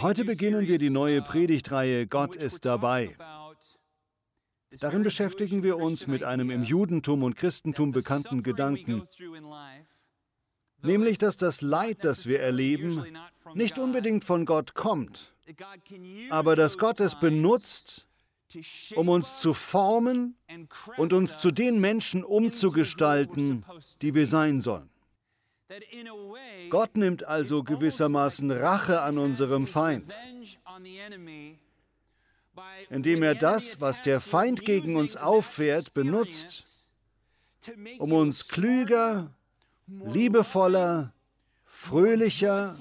Heute beginnen wir die neue Predigtreihe Gott ist dabei. Darin beschäftigen wir uns mit einem im Judentum und Christentum bekannten Gedanken, nämlich dass das Leid, das wir erleben, nicht unbedingt von Gott kommt, aber dass Gott es benutzt, um uns zu formen und uns zu den Menschen umzugestalten, die wir sein sollen. Gott nimmt also gewissermaßen Rache an unserem Feind, indem er das, was der Feind gegen uns auffährt, benutzt, um uns klüger, liebevoller, fröhlicher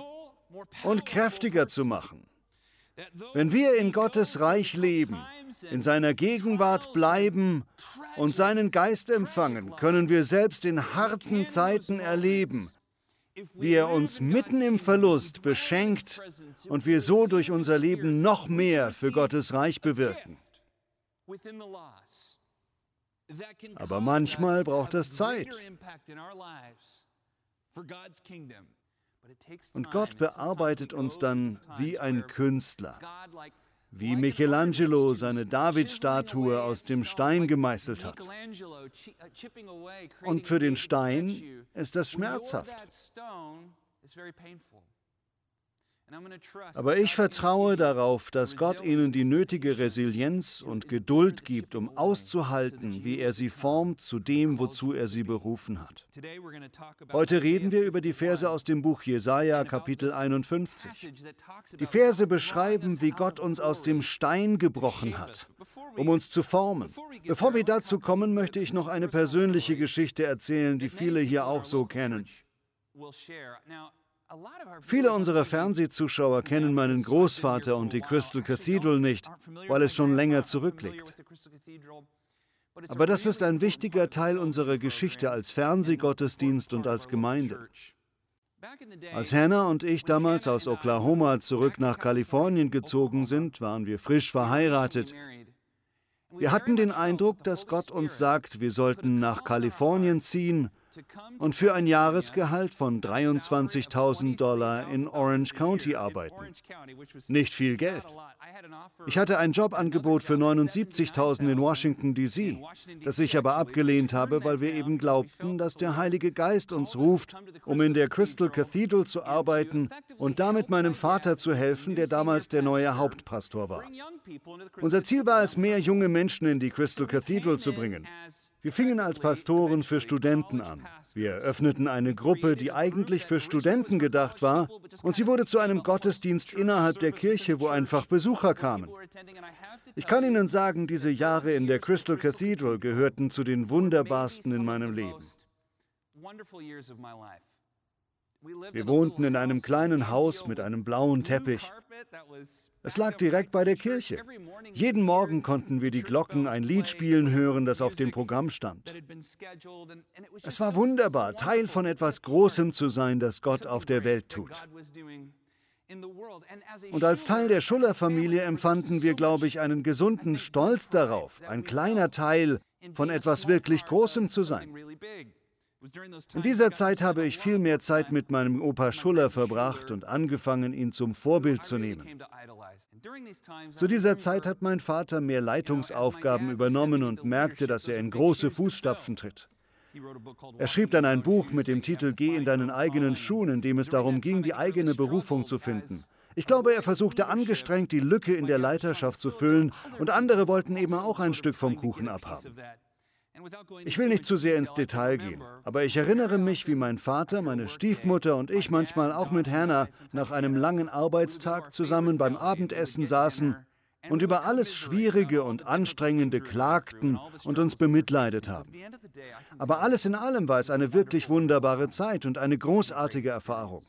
und kräftiger zu machen. Wenn wir in Gottes Reich leben, in seiner Gegenwart bleiben und seinen Geist empfangen, können wir selbst in harten Zeiten erleben, wie er uns mitten im Verlust beschenkt und wir so durch unser Leben noch mehr für Gottes Reich bewirken. Aber manchmal braucht es Zeit. Und Gott bearbeitet uns dann wie ein Künstler, wie Michelangelo seine Davidstatue aus dem Stein gemeißelt hat. Und für den Stein ist das schmerzhaft. Aber ich vertraue darauf, dass Gott ihnen die nötige Resilienz und Geduld gibt, um auszuhalten, wie er sie formt zu dem, wozu er sie berufen hat. Heute reden wir über die Verse aus dem Buch Jesaja, Kapitel 51. Die Verse beschreiben, wie Gott uns aus dem Stein gebrochen hat, um uns zu formen. Bevor wir dazu kommen, möchte ich noch eine persönliche Geschichte erzählen, die viele hier auch so kennen. Viele unserer Fernsehzuschauer kennen meinen Großvater und die Crystal Cathedral nicht, weil es schon länger zurückliegt. Aber das ist ein wichtiger Teil unserer Geschichte als Fernsehgottesdienst und als Gemeinde. Als Hannah und ich damals aus Oklahoma zurück nach Kalifornien gezogen sind, waren wir frisch verheiratet. Wir hatten den Eindruck, dass Gott uns sagt, wir sollten nach Kalifornien ziehen und für ein Jahresgehalt von 23.000 Dollar in Orange County arbeiten. Nicht viel Geld. Ich hatte ein Jobangebot für 79.000 in Washington, D.C., das ich aber abgelehnt habe, weil wir eben glaubten, dass der Heilige Geist uns ruft, um in der Crystal Cathedral zu arbeiten und damit meinem Vater zu helfen, der damals der neue Hauptpastor war. Unser Ziel war es, mehr junge Menschen in die Crystal Cathedral zu bringen. Wir fingen als Pastoren für Studenten an. Wir eröffneten eine Gruppe, die eigentlich für Studenten gedacht war, und sie wurde zu einem Gottesdienst innerhalb der Kirche, wo einfach Besucher kamen. Ich kann Ihnen sagen, diese Jahre in der Crystal Cathedral gehörten zu den wunderbarsten in meinem Leben. Wir wohnten in einem kleinen Haus mit einem blauen Teppich. Es lag direkt bei der Kirche. Jeden Morgen konnten wir die Glocken ein Lied spielen hören, das auf dem Programm stand. Es war wunderbar, Teil von etwas Großem zu sein, das Gott auf der Welt tut. Und als Teil der Schuller-Familie empfanden wir, glaube ich, einen gesunden Stolz darauf, ein kleiner Teil von etwas wirklich Großem zu sein. In dieser Zeit habe ich viel mehr Zeit mit meinem Opa Schuller verbracht und angefangen, ihn zum Vorbild zu nehmen. Zu dieser Zeit hat mein Vater mehr Leitungsaufgaben übernommen und merkte, dass er in große Fußstapfen tritt. Er schrieb dann ein Buch mit dem Titel Geh in deinen eigenen Schuhen, in dem es darum ging, die eigene Berufung zu finden. Ich glaube, er versuchte angestrengt, die Lücke in der Leiterschaft zu füllen, und andere wollten eben auch ein Stück vom Kuchen abhaben. Ich will nicht zu sehr ins Detail gehen, aber ich erinnere mich, wie mein Vater, meine Stiefmutter und ich manchmal auch mit Hannah nach einem langen Arbeitstag zusammen beim Abendessen saßen und über alles Schwierige und Anstrengende klagten und uns bemitleidet haben. Aber alles in allem war es eine wirklich wunderbare Zeit und eine großartige Erfahrung.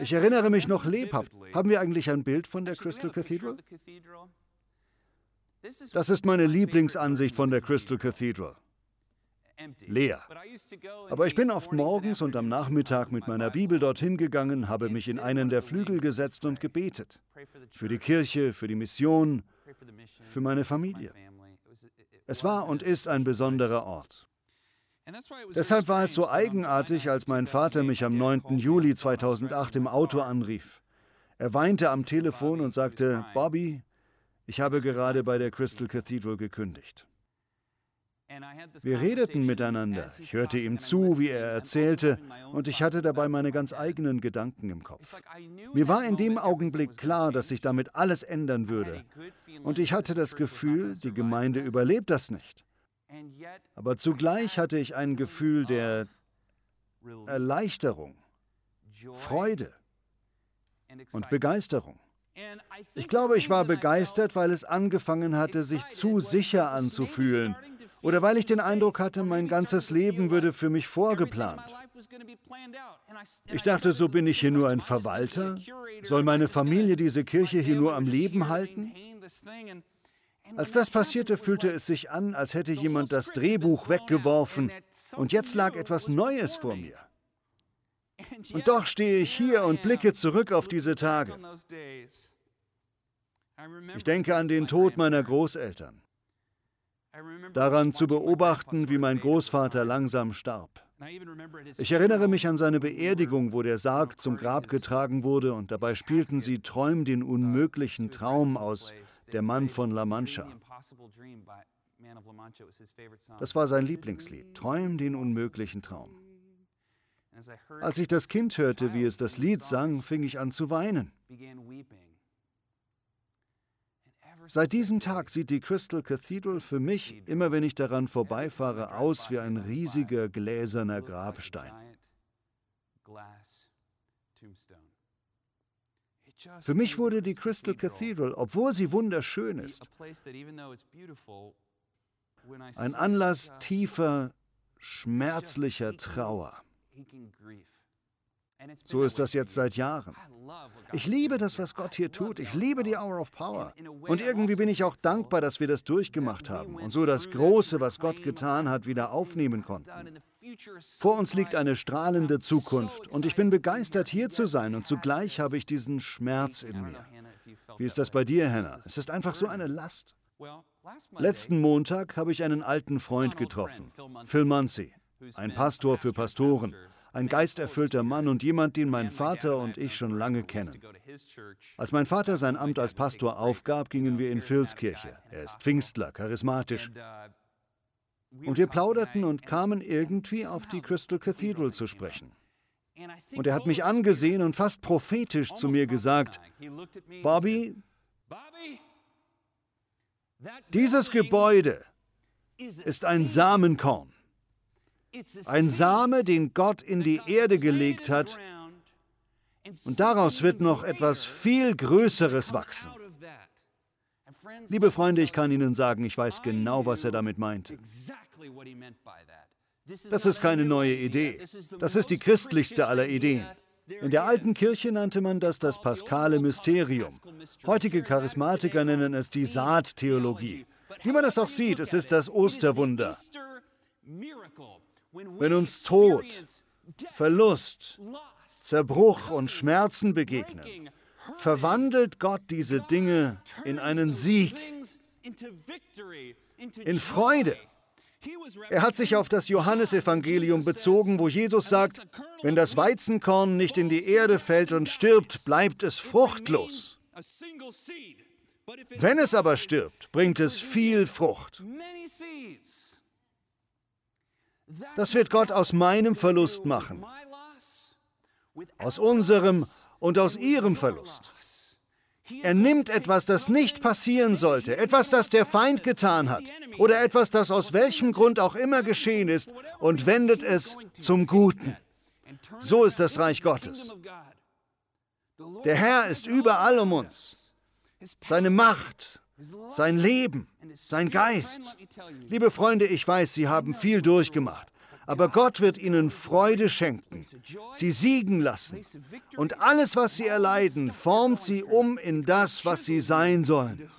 Ich erinnere mich noch lebhaft. Haben wir eigentlich ein Bild von der Crystal Cathedral? Das ist meine Lieblingsansicht von der Crystal Cathedral. Leer. Aber ich bin oft morgens und am Nachmittag mit meiner Bibel dorthin gegangen, habe mich in einen der Flügel gesetzt und gebetet. Für die Kirche, für die Mission, für meine Familie. Es war und ist ein besonderer Ort. Deshalb war es so eigenartig, als mein Vater mich am 9. Juli 2008 im Auto anrief. Er weinte am Telefon und sagte, Bobby, ich habe gerade bei der Crystal Cathedral gekündigt. Wir redeten miteinander. Ich hörte ihm zu, wie er erzählte, und ich hatte dabei meine ganz eigenen Gedanken im Kopf. Mir war in dem Augenblick klar, dass sich damit alles ändern würde. Und ich hatte das Gefühl, die Gemeinde überlebt das nicht. Aber zugleich hatte ich ein Gefühl der Erleichterung, Freude und Begeisterung. Ich glaube, ich war begeistert, weil es angefangen hatte, sich zu sicher anzufühlen oder weil ich den Eindruck hatte, mein ganzes Leben würde für mich vorgeplant. Ich dachte, so bin ich hier nur ein Verwalter? Soll meine Familie diese Kirche hier nur am Leben halten? Als das passierte, fühlte es sich an, als hätte jemand das Drehbuch weggeworfen und jetzt lag etwas Neues vor mir. Und doch stehe ich hier und blicke zurück auf diese Tage. Ich denke an den Tod meiner Großeltern daran zu beobachten, wie mein Großvater langsam starb. Ich erinnere mich an seine Beerdigung, wo der Sarg zum Grab getragen wurde und dabei spielten sie Träum den unmöglichen Traum aus Der Mann von La Mancha. Das war sein Lieblingslied, Träum den unmöglichen Traum. Als ich das Kind hörte, wie es das Lied sang, fing ich an zu weinen. Seit diesem Tag sieht die Crystal Cathedral für mich, immer wenn ich daran vorbeifahre, aus wie ein riesiger gläserner Grabstein. Für mich wurde die Crystal Cathedral, obwohl sie wunderschön ist, ein Anlass tiefer, schmerzlicher Trauer. So ist das jetzt seit Jahren. Ich liebe das, was Gott hier tut. Ich liebe die Hour of Power. Und irgendwie bin ich auch dankbar, dass wir das durchgemacht haben und so das Große, was Gott getan hat, wieder aufnehmen konnten. Vor uns liegt eine strahlende Zukunft. Und ich bin begeistert, hier zu sein. und zugleich habe ich diesen Schmerz in mir. Wie ist das bei dir, Hannah? Es ist einfach so eine Last. Letzten Montag habe ich einen alten Freund getroffen, Phil Muncy ein Pastor für Pastoren, ein geisterfüllter Mann und jemand, den mein Vater und ich schon lange kennen. Als mein Vater sein Amt als Pastor aufgab, gingen wir in Phils Kirche. Er ist Pfingstler, charismatisch. Und wir plauderten und kamen irgendwie auf die Crystal Cathedral zu sprechen. Und er hat mich angesehen und fast prophetisch zu mir gesagt, Bobby, dieses Gebäude ist ein Samenkorn. Ein Same, den Gott in die Erde gelegt hat, und daraus wird noch etwas viel Größeres wachsen. Liebe Freunde, ich kann Ihnen sagen, ich weiß genau, was er damit meinte. Das ist keine neue Idee. Das ist die christlichste aller Ideen. In der alten Kirche nannte man das das paskale Mysterium. Heutige Charismatiker nennen es die Saattheologie. Wie man es auch sieht, es ist das Osterwunder. Wenn uns Tod, Verlust, Zerbruch und Schmerzen begegnen, verwandelt Gott diese Dinge in einen Sieg, in Freude. Er hat sich auf das Johannesevangelium bezogen, wo Jesus sagt, wenn das Weizenkorn nicht in die Erde fällt und stirbt, bleibt es fruchtlos. Wenn es aber stirbt, bringt es viel Frucht. Das wird Gott aus meinem Verlust machen, aus unserem und aus ihrem Verlust. Er nimmt etwas, das nicht passieren sollte, etwas, das der Feind getan hat, oder etwas, das aus welchem Grund auch immer geschehen ist, und wendet es zum Guten. So ist das Reich Gottes. Der Herr ist überall um uns. Seine Macht, sein Leben, sein Geist. Liebe Freunde, ich weiß, Sie haben viel durchgemacht, aber Gott wird Ihnen Freude schenken, Sie siegen lassen und alles, was Sie erleiden, formt Sie um in das, was Sie sein sollen.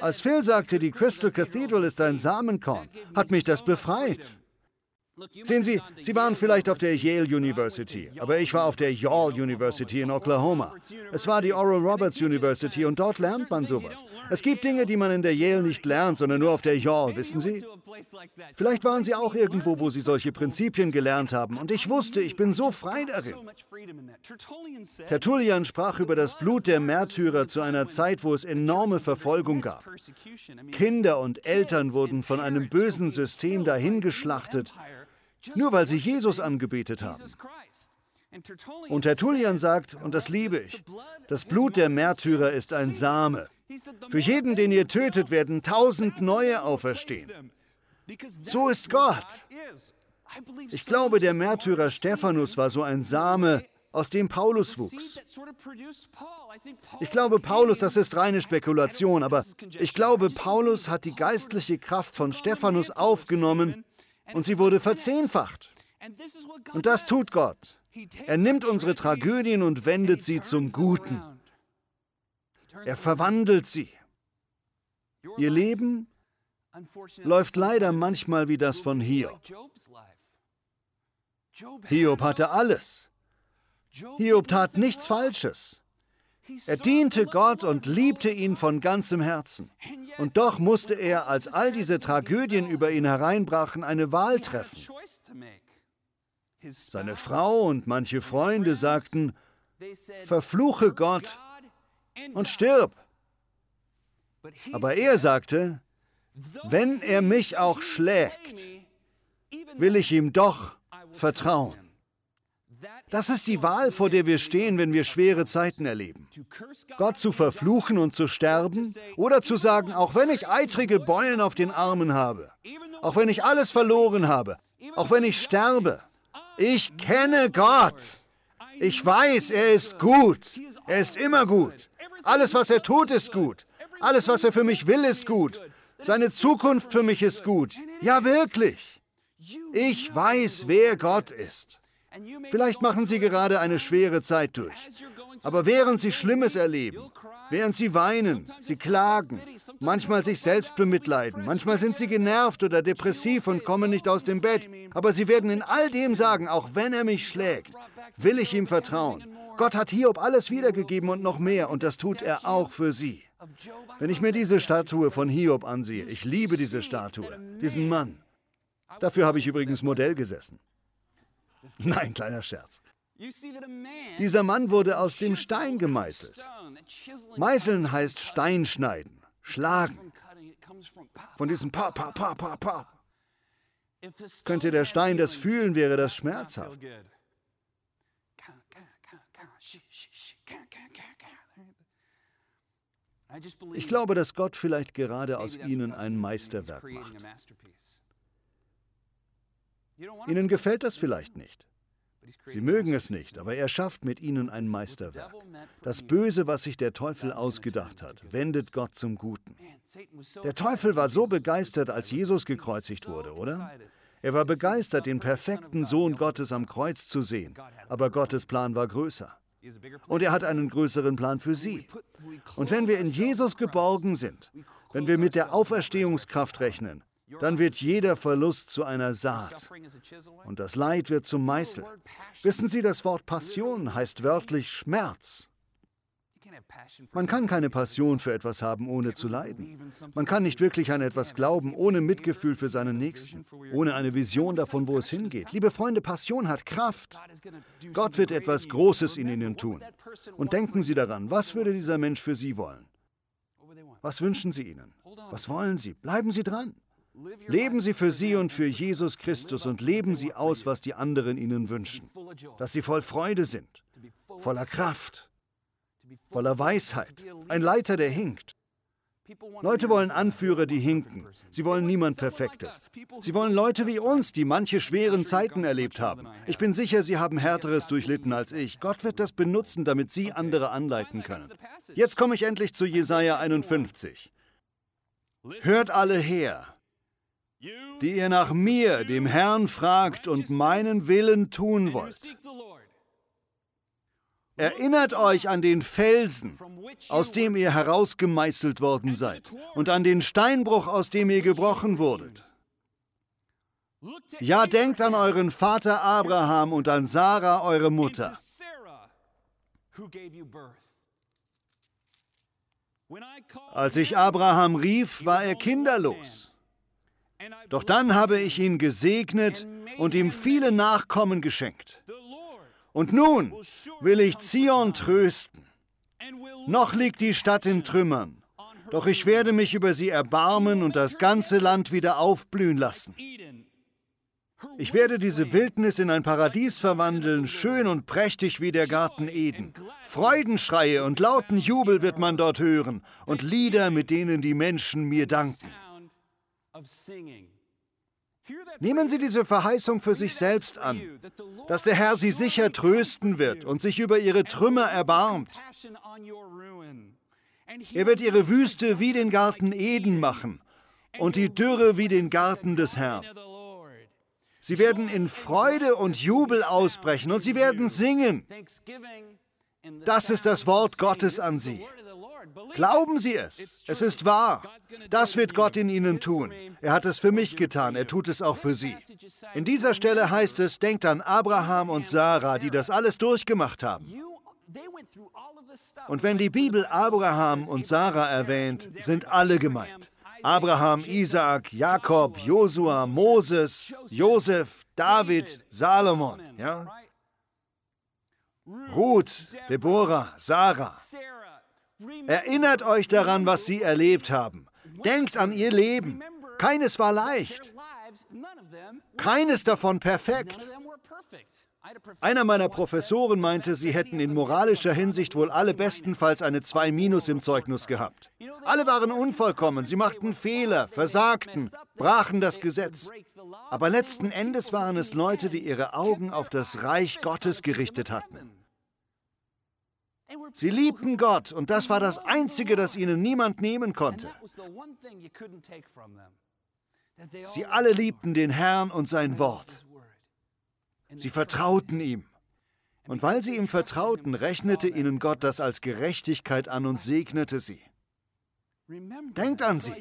Als Phil sagte, die Crystal Cathedral ist ein Samenkorn, hat mich das befreit. Sehen Sie, Sie waren vielleicht auf der Yale University, aber ich war auf der Yale University in Oklahoma. Es war die Oral Roberts University und dort lernt man sowas. Es gibt Dinge, die man in der Yale nicht lernt, sondern nur auf der Yale, wissen Sie? Vielleicht waren Sie auch irgendwo, wo Sie solche Prinzipien gelernt haben und ich wusste, ich bin so frei darin. Tertullian sprach über das Blut der Märtyrer zu einer Zeit, wo es enorme Verfolgung gab. Kinder und Eltern wurden von einem bösen System dahingeschlachtet nur weil sie Jesus angebetet haben. Und Tertullian sagt, und das liebe ich, das Blut der Märtyrer ist ein Same. Für jeden, den ihr tötet, werden tausend neue auferstehen. So ist Gott. Ich glaube, der Märtyrer Stephanus war so ein Same, aus dem Paulus wuchs. Ich glaube, Paulus, das ist reine Spekulation, aber ich glaube, Paulus hat die geistliche Kraft von Stephanus aufgenommen und sie wurde verzehnfacht. Und das tut Gott. Er nimmt unsere Tragödien und wendet sie zum Guten. Er verwandelt sie. Ihr Leben läuft leider manchmal wie das von Hiob. Hiob hatte alles. Hiob tat nichts Falsches. Er diente Gott und liebte ihn von ganzem Herzen. Und doch musste er, als all diese Tragödien über ihn hereinbrachen, eine Wahl treffen. Seine Frau und manche Freunde sagten, verfluche Gott und stirb. Aber er sagte, wenn er mich auch schlägt, will ich ihm doch vertrauen. Das ist die Wahl, vor der wir stehen, wenn wir schwere Zeiten erleben. Gott zu verfluchen und zu sterben oder zu sagen, auch wenn ich eitrige Beulen auf den Armen habe, auch wenn ich alles verloren habe, auch wenn ich sterbe, ich kenne Gott. Ich weiß, er ist gut. Er ist immer gut. Alles, was er tut, ist gut. Alles, was er für mich will, ist gut. Seine Zukunft für mich ist gut. Ja, wirklich. Ich weiß, wer Gott ist. Vielleicht machen Sie gerade eine schwere Zeit durch. Aber während Sie Schlimmes erleben, während Sie weinen, Sie klagen, manchmal sich selbst bemitleiden, manchmal sind Sie genervt oder depressiv und kommen nicht aus dem Bett, aber Sie werden in all dem sagen, auch wenn er mich schlägt, will ich ihm vertrauen. Gott hat Hiob alles wiedergegeben und noch mehr, und das tut er auch für Sie. Wenn ich mir diese Statue von Hiob ansehe, ich liebe diese Statue, diesen Mann. Dafür habe ich übrigens Modell gesessen. Nein, kleiner Scherz. Dieser Mann wurde aus dem Stein gemeißelt. Meißeln heißt Steinschneiden, schlagen. Von diesem Pa, Pa, Pa, Pa, Pa. Könnte der Stein das fühlen, wäre das schmerzhaft. Ich glaube, dass Gott vielleicht gerade aus ihnen ein Meisterwerk macht. Ihnen gefällt das vielleicht nicht. Sie mögen es nicht, aber er schafft mit ihnen ein Meisterwerk. Das Böse, was sich der Teufel ausgedacht hat, wendet Gott zum Guten. Der Teufel war so begeistert, als Jesus gekreuzigt wurde, oder? Er war begeistert, den perfekten Sohn Gottes am Kreuz zu sehen, aber Gottes Plan war größer. Und er hat einen größeren Plan für sie. Und wenn wir in Jesus geborgen sind, wenn wir mit der Auferstehungskraft rechnen, dann wird jeder Verlust zu einer Saat und das Leid wird zum Meißel. Wissen Sie, das Wort Passion heißt wörtlich Schmerz. Man kann keine Passion für etwas haben, ohne zu leiden. Man kann nicht wirklich an etwas glauben, ohne Mitgefühl für seinen Nächsten, ohne eine Vision davon, wo es hingeht. Liebe Freunde, Passion hat Kraft. Gott wird etwas Großes in ihnen tun. Und denken Sie daran, was würde dieser Mensch für Sie wollen? Was wünschen Sie ihnen? Was wollen Sie? Bleiben Sie dran. Leben Sie für Sie und für Jesus Christus und leben Sie aus, was die anderen Ihnen wünschen. Dass Sie voll Freude sind, voller Kraft, voller Weisheit. Ein Leiter, der hinkt. Leute wollen Anführer, die hinken. Sie wollen niemand Perfektes. Sie wollen Leute wie uns, die manche schweren Zeiten erlebt haben. Ich bin sicher, Sie haben Härteres durchlitten als ich. Gott wird das benutzen, damit Sie andere anleiten können. Jetzt komme ich endlich zu Jesaja 51. Hört alle her, die ihr nach mir, dem Herrn, fragt und meinen Willen tun wollt. Erinnert euch an den Felsen, aus dem ihr herausgemeißelt worden seid, und an den Steinbruch, aus dem ihr gebrochen wurdet. Ja, denkt an euren Vater Abraham und an Sarah, eure Mutter. Als ich Abraham rief, war er kinderlos. Doch dann habe ich ihn gesegnet und ihm viele Nachkommen geschenkt. Und nun will ich Zion trösten. Noch liegt die Stadt in Trümmern, doch ich werde mich über sie erbarmen und das ganze Land wieder aufblühen lassen. Ich werde diese Wildnis in ein Paradies verwandeln, schön und prächtig wie der Garten Eden. Freudenschreie und lauten Jubel wird man dort hören und Lieder, mit denen die Menschen mir danken. Nehmen Sie diese Verheißung für sich selbst an, dass der Herr Sie sicher trösten wird und sich über Ihre Trümmer erbarmt. Er wird Ihre Wüste wie den Garten Eden machen und die Dürre wie den Garten des Herrn. Sie werden in Freude und Jubel ausbrechen und sie werden singen. Das ist das Wort Gottes an Sie. Glauben Sie es. Es ist wahr. Das wird Gott in Ihnen tun. Er hat es für mich getan. Er tut es auch für Sie. In dieser Stelle heißt es, denkt an Abraham und Sarah, die das alles durchgemacht haben. Und wenn die Bibel Abraham und Sarah erwähnt, sind alle gemeint. Abraham, Isaak, Jakob, Josua, Moses, Josef, David, Salomon. Ja? Ruth, Deborah, Sarah. Erinnert euch daran, was sie erlebt haben. Denkt an ihr Leben. Keines war leicht. Keines davon perfekt. Einer meiner Professoren meinte, sie hätten in moralischer Hinsicht wohl alle bestenfalls eine 2 minus im Zeugnis gehabt. Alle waren unvollkommen, sie machten Fehler, versagten, brachen das Gesetz. Aber letzten Endes waren es Leute, die ihre Augen auf das Reich Gottes gerichtet hatten. Sie liebten Gott und das war das Einzige, das ihnen niemand nehmen konnte. Sie alle liebten den Herrn und sein Wort. Sie vertrauten ihm. Und weil sie ihm vertrauten, rechnete ihnen Gott das als Gerechtigkeit an und segnete sie. Denkt an sie.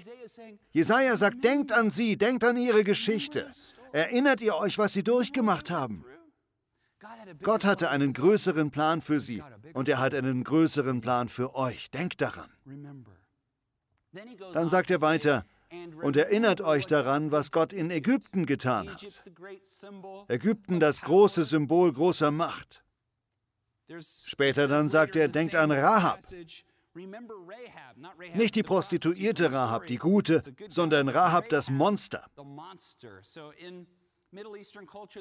Jesaja sagt: Denkt an sie, denkt an ihre Geschichte. Erinnert ihr euch, was sie durchgemacht haben? Gott hatte einen größeren Plan für sie und er hat einen größeren Plan für euch. Denkt daran. Dann sagt er weiter, und erinnert euch daran, was Gott in Ägypten getan hat. Ägypten das große Symbol großer Macht. Später dann sagt er, denkt an Rahab. Nicht die Prostituierte Rahab, die Gute, sondern Rahab das Monster.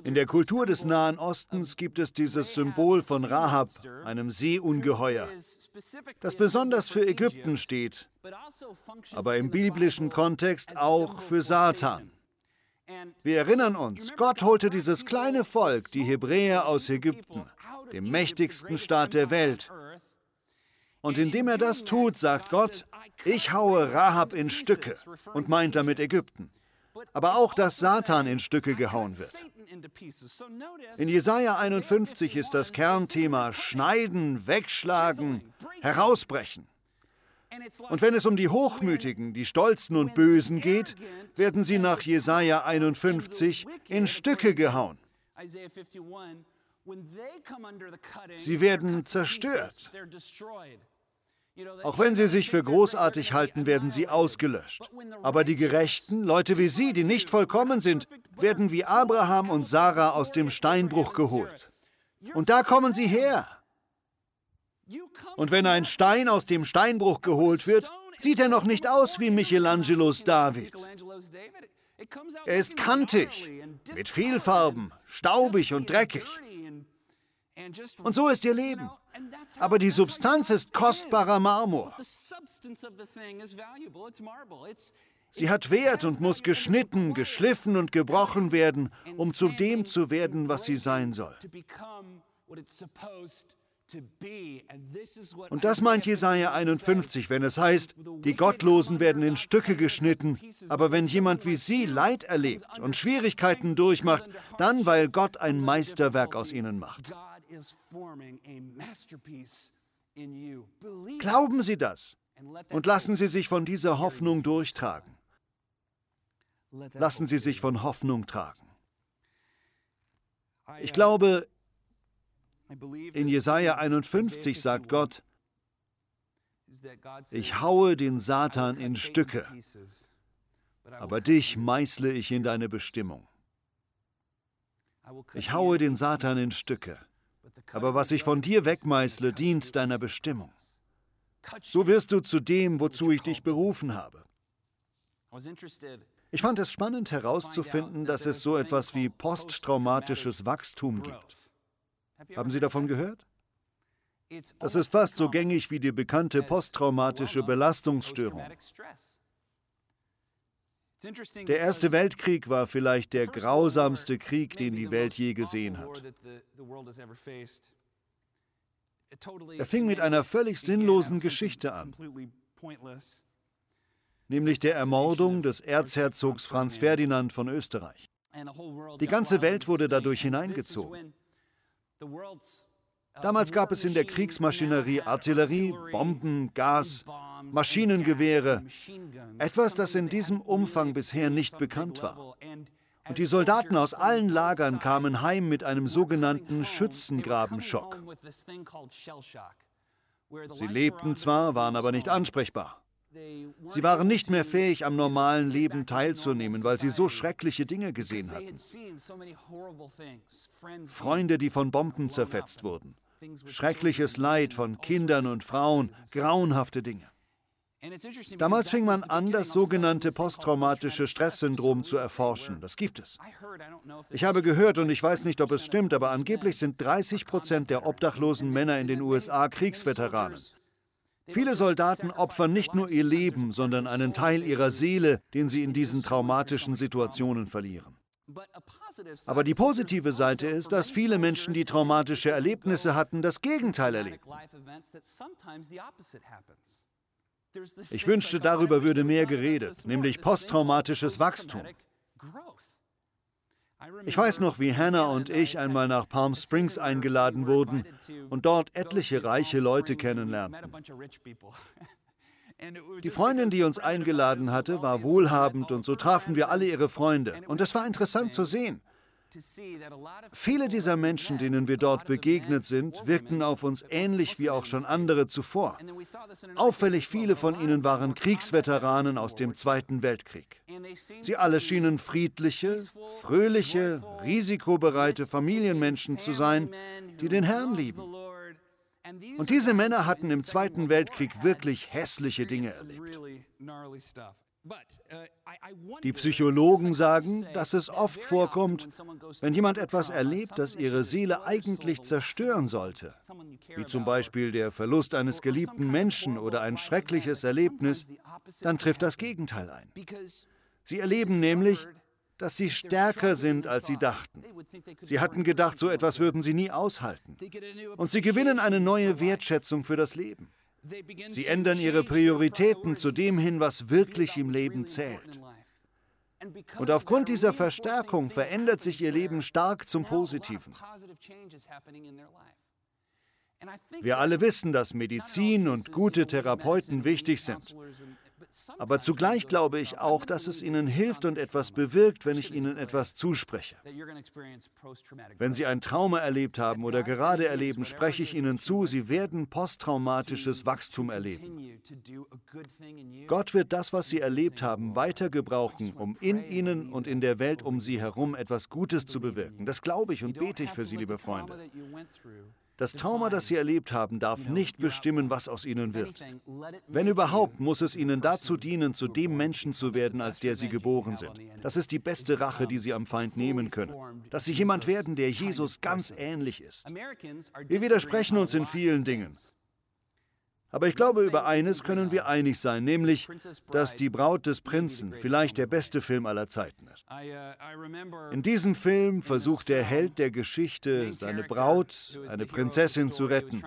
In der Kultur des Nahen Ostens gibt es dieses Symbol von Rahab, einem Seeungeheuer, das besonders für Ägypten steht, aber im biblischen Kontext auch für Satan. Wir erinnern uns, Gott holte dieses kleine Volk, die Hebräer aus Ägypten, dem mächtigsten Staat der Welt. Und indem er das tut, sagt Gott, ich haue Rahab in Stücke und meint damit Ägypten aber auch, dass Satan in Stücke gehauen wird. In Jesaja 51 ist das Kernthema Schneiden, Wegschlagen, Herausbrechen. Und wenn es um die Hochmütigen, die Stolzen und Bösen geht, werden sie nach Jesaja 51 in Stücke gehauen. Sie werden zerstört. Auch wenn sie sich für großartig halten, werden sie ausgelöscht. Aber die Gerechten, Leute wie Sie, die nicht vollkommen sind, werden wie Abraham und Sarah aus dem Steinbruch geholt. Und da kommen sie her. Und wenn ein Stein aus dem Steinbruch geholt wird, sieht er noch nicht aus wie Michelangelos David. Er ist kantig, mit Vielfarben, staubig und dreckig. Und so ist ihr Leben. Aber die Substanz ist kostbarer Marmor. Sie hat Wert und muss geschnitten, geschliffen und gebrochen werden, um zu dem zu werden, was sie sein soll. Und das meint Jesaja 51, wenn es heißt, die Gottlosen werden in Stücke geschnitten, aber wenn jemand wie sie Leid erlebt und Schwierigkeiten durchmacht, dann weil Gott ein Meisterwerk aus ihnen macht. Glauben Sie das und lassen Sie sich von dieser Hoffnung durchtragen. Lassen Sie sich von Hoffnung tragen. Ich glaube, in Jesaja 51 sagt Gott, ich haue den Satan in Stücke, aber dich meißle ich in deine Bestimmung. Ich haue den Satan in Stücke, aber was ich von dir wegmeißle, dient deiner Bestimmung. So wirst du zu dem, wozu ich dich berufen habe. Ich fand es spannend herauszufinden, dass es so etwas wie posttraumatisches Wachstum gibt. Haben Sie davon gehört? Das ist fast so gängig wie die bekannte posttraumatische Belastungsstörung. Der Erste Weltkrieg war vielleicht der grausamste Krieg, den die Welt je gesehen hat. Er fing mit einer völlig sinnlosen Geschichte an, nämlich der Ermordung des Erzherzogs Franz Ferdinand von Österreich. Die ganze Welt wurde dadurch hineingezogen. Damals gab es in der Kriegsmaschinerie Artillerie, Bomben, Gas, Maschinengewehre, etwas, das in diesem Umfang bisher nicht bekannt war. Und die Soldaten aus allen Lagern kamen heim mit einem sogenannten Schützengravenschock. Sie lebten zwar, waren aber nicht ansprechbar. Sie waren nicht mehr fähig, am normalen Leben teilzunehmen, weil sie so schreckliche Dinge gesehen hatten. Freunde, die von Bomben zerfetzt wurden. Schreckliches Leid von Kindern und Frauen, grauenhafte Dinge. Damals fing man an, das sogenannte posttraumatische Stresssyndrom zu erforschen. Das gibt es. Ich habe gehört, und ich weiß nicht, ob es stimmt, aber angeblich sind 30 Prozent der obdachlosen Männer in den USA Kriegsveteranen. Viele Soldaten opfern nicht nur ihr Leben, sondern einen Teil ihrer Seele, den sie in diesen traumatischen Situationen verlieren. Aber die positive Seite ist, dass viele Menschen, die traumatische Erlebnisse hatten, das Gegenteil erlebten. Ich wünschte, darüber würde mehr geredet, nämlich posttraumatisches Wachstum. Ich weiß noch, wie Hannah und ich einmal nach Palm Springs eingeladen wurden und dort etliche reiche Leute kennenlernten. Die Freundin, die uns eingeladen hatte, war wohlhabend und so trafen wir alle ihre Freunde. Und es war interessant zu sehen. Viele dieser Menschen, denen wir dort begegnet sind, wirkten auf uns ähnlich wie auch schon andere zuvor. Auffällig viele von ihnen waren Kriegsveteranen aus dem Zweiten Weltkrieg. Sie alle schienen friedliche, fröhliche, risikobereite Familienmenschen zu sein, die den Herrn lieben. Und diese Männer hatten im Zweiten Weltkrieg wirklich hässliche Dinge erlebt. Die Psychologen sagen, dass es oft vorkommt, wenn jemand etwas erlebt, das ihre Seele eigentlich zerstören sollte, wie zum Beispiel der Verlust eines geliebten Menschen oder ein schreckliches Erlebnis, dann trifft das Gegenteil ein. Sie erleben nämlich, dass sie stärker sind, als sie dachten. Sie hatten gedacht, so etwas würden sie nie aushalten. Und sie gewinnen eine neue Wertschätzung für das Leben. Sie ändern ihre Prioritäten zu dem hin, was wirklich im Leben zählt. Und aufgrund dieser Verstärkung verändert sich ihr Leben stark zum Positiven. Wir alle wissen, dass Medizin und gute Therapeuten wichtig sind. Aber zugleich glaube ich auch, dass es ihnen hilft und etwas bewirkt, wenn ich ihnen etwas zuspreche. Wenn sie ein Trauma erlebt haben oder gerade erleben, spreche ich ihnen zu, sie werden posttraumatisches Wachstum erleben. Gott wird das, was sie erlebt haben, weiter gebrauchen, um in ihnen und in der Welt um sie herum etwas Gutes zu bewirken. Das glaube ich und bete ich für Sie, liebe Freunde. Das Trauma, das sie erlebt haben, darf nicht bestimmen, was aus ihnen wird. Wenn überhaupt, muss es ihnen dazu dienen, zu dem Menschen zu werden, als der sie geboren sind. Das ist die beste Rache, die sie am Feind nehmen können. Dass sie jemand werden, der Jesus ganz ähnlich ist. Wir widersprechen uns in vielen Dingen. Aber ich glaube, über eines können wir einig sein, nämlich, dass Die Braut des Prinzen vielleicht der beste Film aller Zeiten ist. In diesem Film versucht der Held der Geschichte, seine Braut, eine Prinzessin, zu retten.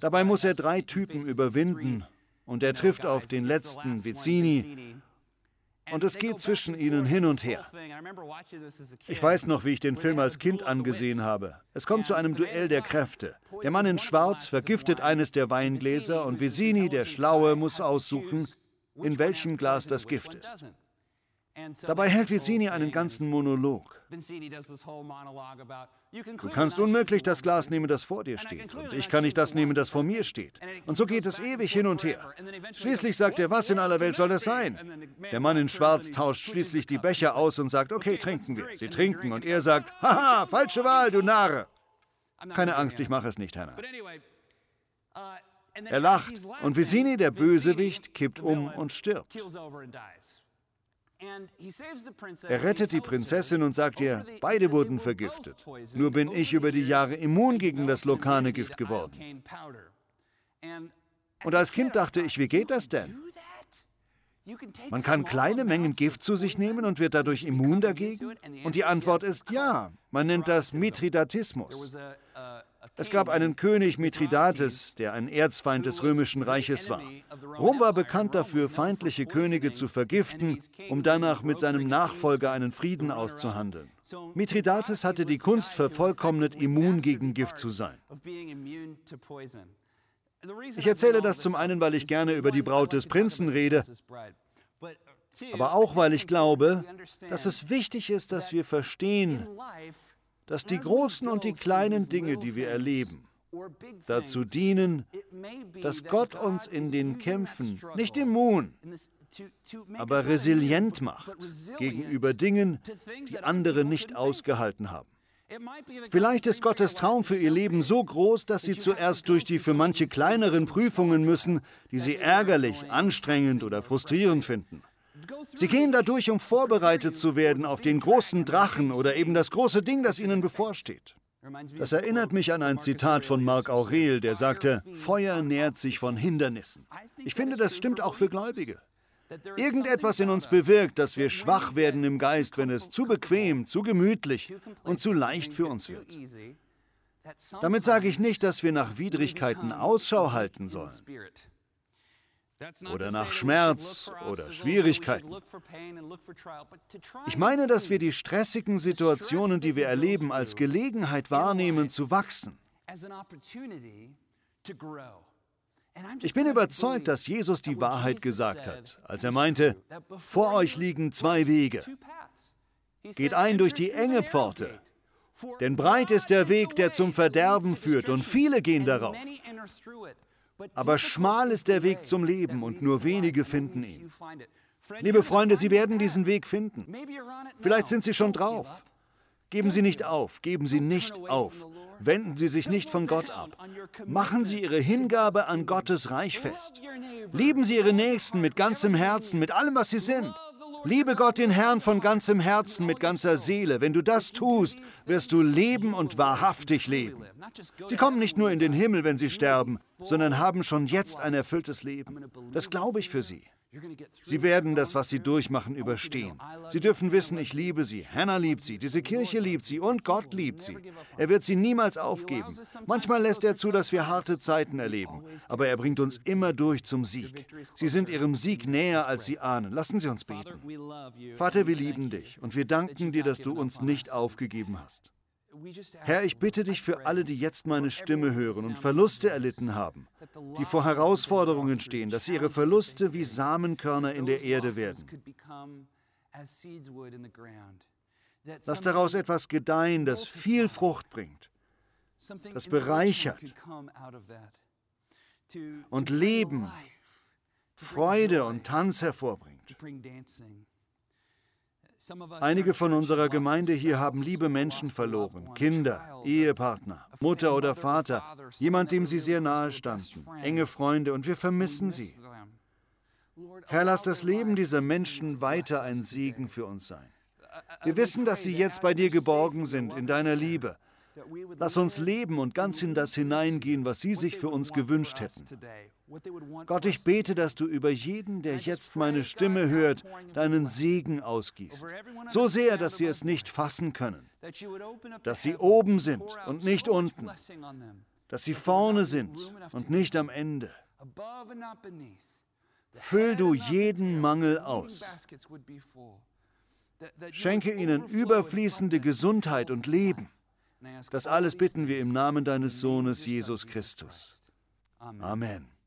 Dabei muss er drei Typen überwinden und er trifft auf den letzten, Vicini, und es geht zwischen ihnen hin und her. Ich weiß noch, wie ich den Film als Kind angesehen habe. Es kommt zu einem Duell der Kräfte. Der Mann in Schwarz vergiftet eines der Weingläser und Visini, der Schlaue, muss aussuchen, in welchem Glas das Gift ist. Dabei hält Vicini einen ganzen Monolog. Du kannst unmöglich das Glas nehmen, das vor dir steht. Und ich kann nicht das nehmen, das vor mir steht. Und so geht es ewig hin und her. Schließlich sagt er, was in aller Welt soll das sein? Der Mann in Schwarz tauscht schließlich die Becher aus und sagt, okay, trinken wir. Sie trinken und er sagt, haha, falsche Wahl, du Narre. Keine Angst, ich mache es nicht, Hannah. Er lacht und Vicini, der Bösewicht, kippt um und stirbt. Er rettet die Prinzessin und sagt ihr, beide wurden vergiftet. Nur bin ich über die Jahre immun gegen das lokane Gift geworden. Und als Kind dachte ich, wie geht das denn? Man kann kleine Mengen Gift zu sich nehmen und wird dadurch immun dagegen? Und die Antwort ist ja. Man nennt das Mithridatismus. Es gab einen König Mithridates, der ein Erzfeind des römischen Reiches war. Rom war bekannt dafür, feindliche Könige zu vergiften, um danach mit seinem Nachfolger einen Frieden auszuhandeln. Mithridates hatte die Kunst vervollkommnet, immun gegen Gift zu sein. Ich erzähle das zum einen, weil ich gerne über die Braut des Prinzen rede, aber auch weil ich glaube, dass es wichtig ist, dass wir verstehen, dass die großen und die kleinen Dinge, die wir erleben, dazu dienen, dass Gott uns in den Kämpfen nicht immun, aber resilient macht gegenüber Dingen, die andere nicht ausgehalten haben. Vielleicht ist Gottes Traum für ihr Leben so groß, dass sie zuerst durch die für manche kleineren Prüfungen müssen, die sie ärgerlich, anstrengend oder frustrierend finden. Sie gehen dadurch, um vorbereitet zu werden auf den großen Drachen oder eben das große Ding, das ihnen bevorsteht. Das erinnert mich an ein Zitat von Marc Aurel, der sagte, Feuer nährt sich von Hindernissen. Ich finde, das stimmt auch für Gläubige. Irgendetwas in uns bewirkt, dass wir schwach werden im Geist, wenn es zu bequem, zu gemütlich und zu leicht für uns wird. Damit sage ich nicht, dass wir nach Widrigkeiten Ausschau halten sollen oder nach Schmerz oder Schwierigkeiten. Ich meine, dass wir die stressigen Situationen, die wir erleben, als Gelegenheit wahrnehmen, zu wachsen. Ich bin überzeugt, dass Jesus die Wahrheit gesagt hat, als er meinte, vor euch liegen zwei Wege. Geht ein durch die enge Pforte, denn breit ist der Weg, der zum Verderben führt, und viele gehen darauf. Aber schmal ist der Weg zum Leben und nur wenige finden ihn. Liebe Freunde, Sie werden diesen Weg finden. Vielleicht sind Sie schon drauf. Geben Sie nicht auf, geben Sie nicht auf. Wenden Sie sich nicht von Gott ab. Machen Sie Ihre Hingabe an Gottes Reich fest. Lieben Sie Ihre Nächsten mit ganzem Herzen, mit allem, was Sie sind. Liebe Gott den Herrn von ganzem Herzen, mit ganzer Seele. Wenn du das tust, wirst du leben und wahrhaftig leben. Sie kommen nicht nur in den Himmel, wenn sie sterben, sondern haben schon jetzt ein erfülltes Leben. Das glaube ich für sie. Sie werden das, was sie durchmachen, überstehen. Sie dürfen wissen, ich liebe sie. Hannah liebt sie. Diese Kirche liebt sie. Und Gott liebt sie. Er wird sie niemals aufgeben. Manchmal lässt er zu, dass wir harte Zeiten erleben. Aber er bringt uns immer durch zum Sieg. Sie sind ihrem Sieg näher, als sie ahnen. Lassen Sie uns beten. Vater, wir lieben dich. Und wir danken dir, dass du uns nicht aufgegeben hast. Herr, ich bitte dich für alle, die jetzt meine Stimme hören und Verluste erlitten haben, die vor Herausforderungen stehen, dass ihre Verluste wie Samenkörner in der Erde werden. Lass daraus etwas gedeihen, das viel Frucht bringt, das bereichert und Leben, Freude und Tanz hervorbringt. Einige von unserer Gemeinde hier haben liebe Menschen verloren, Kinder, Ehepartner, Mutter oder Vater, jemand, dem sie sehr nahe standen, enge Freunde, und wir vermissen sie. Herr, lass das Leben dieser Menschen weiter ein Segen für uns sein. Wir wissen, dass sie jetzt bei dir geborgen sind, in deiner Liebe. Lass uns leben und ganz in das hineingehen, was sie sich für uns gewünscht hätten. Gott, ich bete, dass du über jeden, der jetzt meine Stimme hört, deinen Segen ausgießt. So sehr, dass sie es nicht fassen können. Dass sie oben sind und nicht unten. Dass sie vorne sind und nicht am Ende. Füll du jeden Mangel aus. Schenke ihnen überfließende Gesundheit und Leben. Das alles bitten wir im Namen deines Sohnes Jesus Christus. Amen.